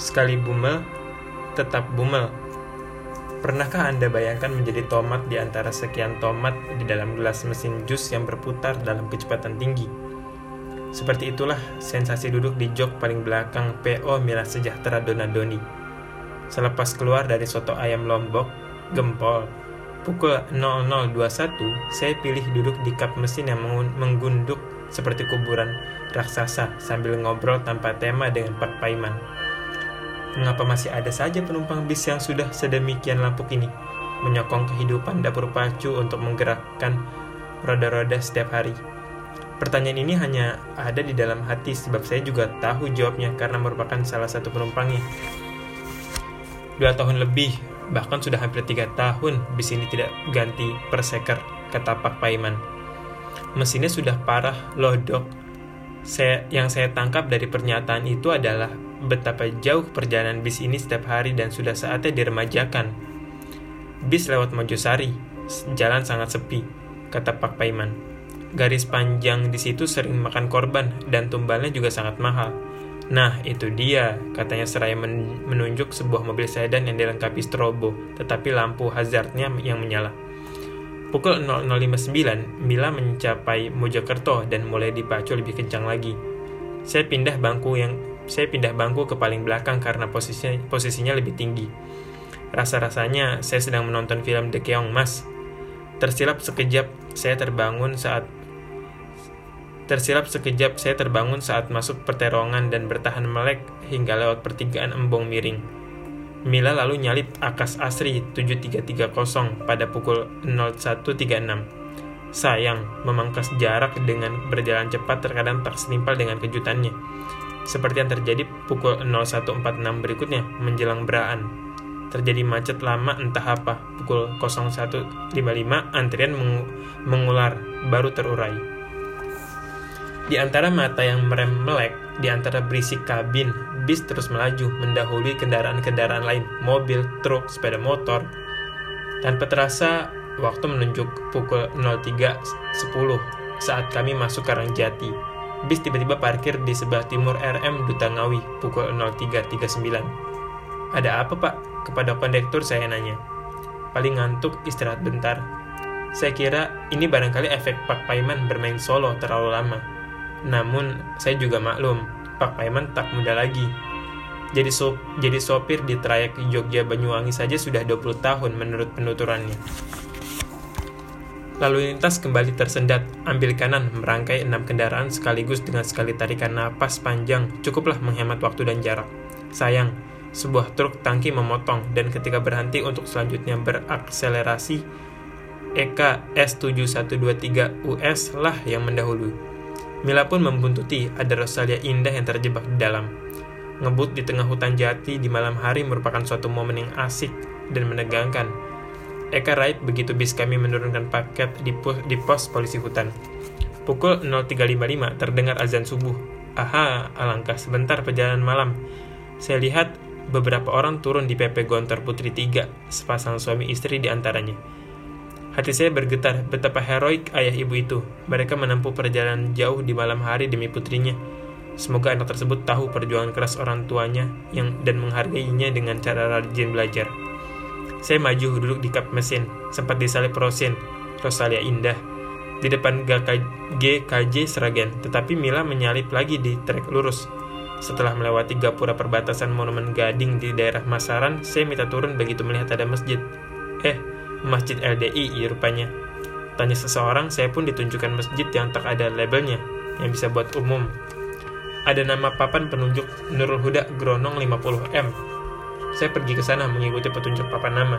Sekali bumel, tetap bumel. Pernahkah Anda bayangkan menjadi tomat di antara sekian tomat di dalam gelas mesin jus yang berputar dalam kecepatan tinggi? Seperti itulah sensasi duduk di jok paling belakang PO Mila Sejahtera Donadoni. Selepas keluar dari soto ayam Lombok, gempol, pukul 0021, saya pilih duduk di kap mesin yang menggunduk seperti kuburan raksasa sambil ngobrol tanpa tema dengan Pak Paiman. Mengapa masih ada saja penumpang bis yang sudah sedemikian lampuk ini, menyokong kehidupan dapur pacu untuk menggerakkan roda-roda setiap hari? Pertanyaan ini hanya ada di dalam hati sebab saya juga tahu jawabnya karena merupakan salah satu penumpangnya. Dua tahun lebih, bahkan sudah hampir tiga tahun bis ini tidak ganti perseker, kata Pak Paiman. Mesinnya sudah parah loh dok. Saya, yang saya tangkap dari pernyataan itu adalah betapa jauh perjalanan bis ini setiap hari dan sudah saatnya diremajakan. Bis lewat Mojosari, jalan sangat sepi, kata Pak Paiman. Garis panjang di situ sering makan korban dan tumbalnya juga sangat mahal. Nah, itu dia, katanya seraya menunjuk sebuah mobil sedan yang dilengkapi strobo, tetapi lampu hazardnya yang menyala. Pukul 00.59, Mila mencapai Mojokerto dan mulai dipacu lebih kencang lagi. Saya pindah bangku yang saya pindah bangku ke paling belakang karena posisinya, posisinya lebih tinggi. Rasa-rasanya saya sedang menonton film The Keong Mas. Tersilap sekejap saya terbangun saat Tersilap sekejap saya terbangun saat masuk perterongan dan bertahan melek hingga lewat pertigaan embong miring. Mila lalu nyalip Akas Asri 7330 pada pukul 01.36. Sayang, memangkas jarak dengan berjalan cepat terkadang tak setimpal dengan kejutannya seperti yang terjadi pukul 01.46 berikutnya menjelang beraan. Terjadi macet lama entah apa, pukul 01.55 antrian meng mengular, baru terurai. Di antara mata yang merem melek, di antara berisik kabin, bis terus melaju mendahului kendaraan-kendaraan lain, mobil, truk, sepeda motor. Tanpa terasa, waktu menunjuk pukul 03.10 saat kami masuk Karangjati bis tiba-tiba parkir di sebelah timur RM Duta Ngawi pukul 03.39. Ada apa pak? Kepada kondektur saya nanya. Paling ngantuk istirahat bentar. Saya kira ini barangkali efek Pak Paiman bermain solo terlalu lama. Namun saya juga maklum, Pak Paiman tak muda lagi. Jadi, sop, jadi sopir di trayek Jogja Banyuwangi saja sudah 20 tahun menurut penuturannya. Lalu lintas kembali tersendat, ambil kanan, merangkai enam kendaraan sekaligus dengan sekali tarikan napas panjang, cukuplah menghemat waktu dan jarak. Sayang, sebuah truk tangki memotong, dan ketika berhenti untuk selanjutnya berakselerasi, EK S7123 US lah yang mendahului. Mila pun membuntuti, ada Rosalia indah yang terjebak di dalam. Ngebut di tengah hutan jati di malam hari merupakan suatu momen yang asik dan menegangkan, Eka Raid begitu bis kami menurunkan paket di di pos polisi hutan. Pukul 03.55 terdengar azan subuh. Aha, alangkah sebentar perjalanan malam. Saya lihat beberapa orang turun di PP Gontor Putri 3, sepasang suami istri di antaranya. Hati saya bergetar betapa heroik ayah ibu itu. Mereka menempuh perjalanan jauh di malam hari demi putrinya. Semoga anak tersebut tahu perjuangan keras orang tuanya yang dan menghargainya dengan cara rajin belajar. Saya maju duduk di kap mesin, sempat disalip Rosin, Rosalia Indah, di depan GKJ Seragen, tetapi Mila menyalip lagi di trek lurus. Setelah melewati gapura perbatasan Monumen Gading di daerah Masaran, saya minta turun begitu melihat ada masjid. Eh, masjid LDI rupanya. Tanya seseorang, saya pun ditunjukkan masjid yang tak ada labelnya, yang bisa buat umum. Ada nama papan penunjuk Nurul Huda Gronong 50M, saya pergi ke sana mengikuti petunjuk papan nama.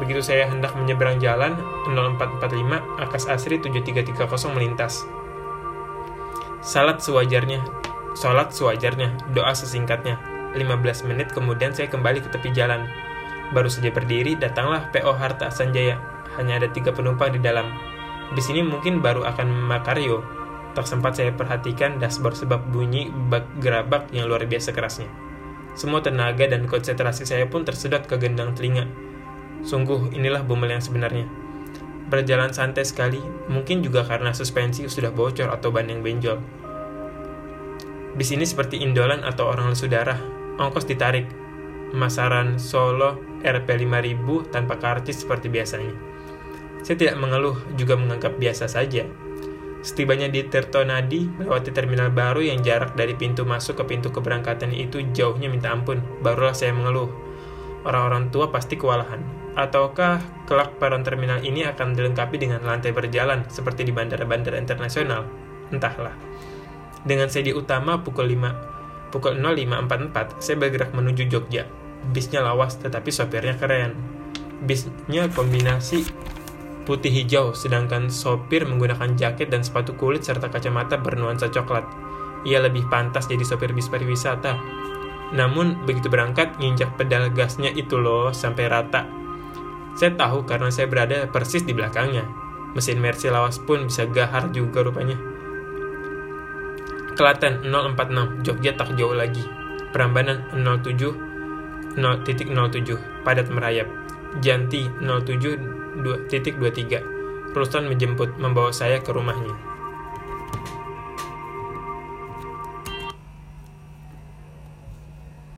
Begitu saya hendak menyeberang jalan, 0445 Akas Asri 7330 melintas. Salat sewajarnya, sholat sewajarnya, doa sesingkatnya. 15 menit kemudian saya kembali ke tepi jalan. Baru saja berdiri, datanglah PO Harta Sanjaya. Hanya ada tiga penumpang di dalam. Di sini mungkin baru akan Makario. Tak sempat saya perhatikan dashboard sebab bunyi bak gerabak yang luar biasa kerasnya. Semua tenaga dan konsentrasi saya pun tersedot ke gendang telinga. Sungguh, inilah bumel yang sebenarnya. Berjalan santai sekali, mungkin juga karena suspensi sudah bocor atau ban yang benjol. Di sini seperti indolan atau orang saudara, Ongkos ditarik. Masaran Solo Rp 5000 tanpa karcis seperti biasanya. Saya tidak mengeluh, juga menganggap biasa saja. Setibanya di Tirtonadi, melewati terminal baru yang jarak dari pintu masuk ke pintu keberangkatan itu jauhnya minta ampun, barulah saya mengeluh. Orang-orang tua pasti kewalahan. Ataukah kelak peron terminal ini akan dilengkapi dengan lantai berjalan seperti di bandara-bandara internasional? Entahlah. Dengan sedi utama pukul 5, pukul 05.44, saya bergerak menuju Jogja. Bisnya lawas tetapi sopirnya keren. Bisnya kombinasi putih hijau, sedangkan sopir menggunakan jaket dan sepatu kulit serta kacamata bernuansa coklat. Ia lebih pantas jadi sopir bis pariwisata. Namun, begitu berangkat, nginjak pedal gasnya itu loh, sampai rata. Saya tahu karena saya berada persis di belakangnya. Mesin Mercy lawas pun bisa gahar juga rupanya. Klaten 046, Jogja tak jauh lagi. Perambanan 07 0.07, padat merayap. Janti 07 2.23. Ruston menjemput, membawa saya ke rumahnya.